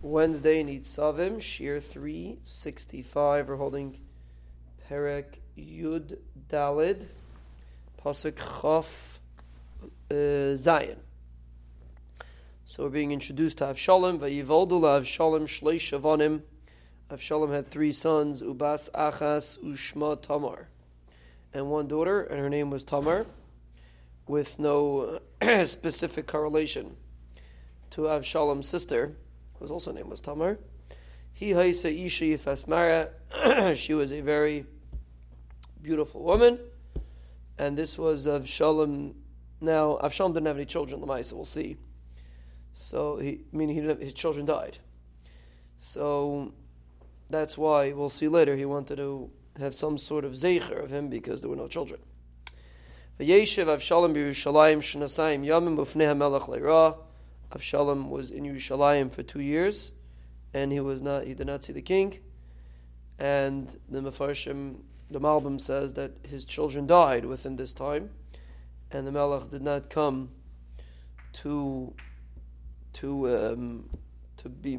Wednesday Nitzavim, Shir 365. We're holding Perek Yud Dalid, Pasuk Chof uh, Zion. So we're being introduced to Avshalom. Vayivoldu Avshalom Shleish Avonim. Avshalom had three sons, Ubas Achas Ushma Tamar, and one daughter, and her name was Tamar, with no specific correlation to Avshalom's sister whose also name was Tamar. He haisa isha yifasmara. She was a very beautiful woman, and this was of Shalom. Now, Avshalom didn't have any children. Lamaisa, we'll see. So, he, meaning he didn't, his children died. So, that's why we'll see later. He wanted to have some sort of zeicher of him because there were no children. V'yeshev Avshalom b'Yerushalayim shenasayim yamim ufnei hamelach le'ra. Avshalom was in Yerushalayim for two years, and he was not he did not see the king. And the Mefarshim, the Malbim says that his children died within this time, and the Melech did not come to to um, to be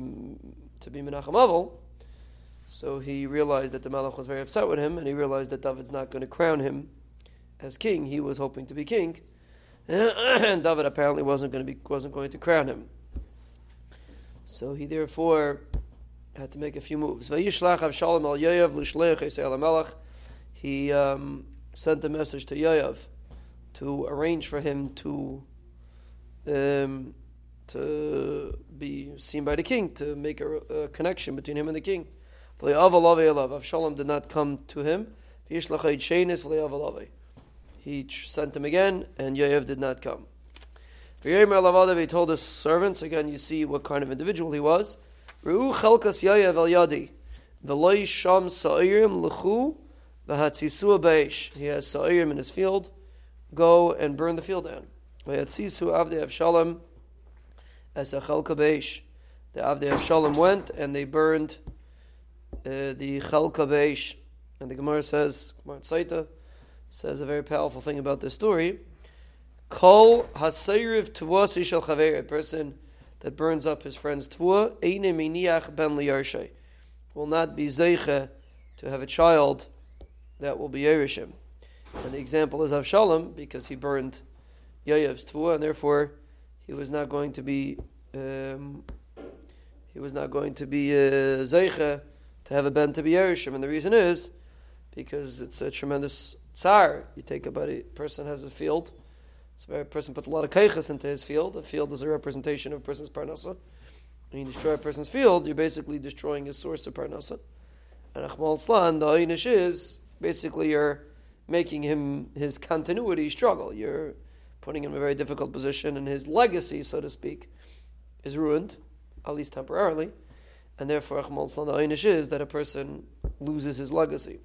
to be Menachem Avel. So he realized that the Melech was very upset with him, and he realized that David's not going to crown him as king. He was hoping to be king and David apparently wasn't going to be wasn't going to crown him. So he therefore had to make a few moves. He um, sent a message to Yoav to arrange for him to um, to be seen by the king, to make a, a connection between him and the king. Avshalom did not come to him he sent him again, and Yoav did not come. He told his servants, again, you see what kind of individual he was. Ru'u chelkas Yoav el yadi. V'loi sham sa'irim l'chu v'hatzisu b'eish. He has sa'irim in his field. Go and burn the field down. V'hatzisu avdei Avshalom as a chelka b'eish. The avdei Avshalom went, and they burned uh, the chelka b'eish. And the Gemara says, says a very powerful thing about this story. Kol hasayriv chaver, a person that burns up his friend's tvua, eine miniach ben liyarshay, will not be zeiche to have a child that will be Yerishim. And the example is Avshalom, because he burned Yoav's tvua, and therefore he was not going to be um, he was not going to be uh, zeiche to have a ben to be Yerishim. And the reason is because it's a tremendous tsar. You take a person has a field. So a person puts a lot of kaiches into his field. A field is a representation of a person's parnasa. When you destroy a person's field, you're basically destroying his source of parnasa. And Achmal Slan, the Aynish is basically you're making him his continuity struggle. You're putting him in a very difficult position, and his legacy, so to speak, is ruined, at least temporarily. And therefore, Achmal Slan, the Aynish is that a person loses his legacy.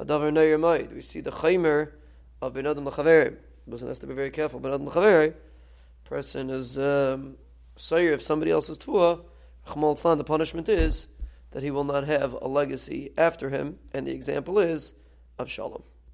Adavar. We see the Chaimer of Ben Adam L'Chaverim. Person has to be very careful. Ben Adam L'Chaverim, person is um, of somebody else's tfuah. Chmal the punishment is that he will not have a legacy after him, and the example is Avshalom.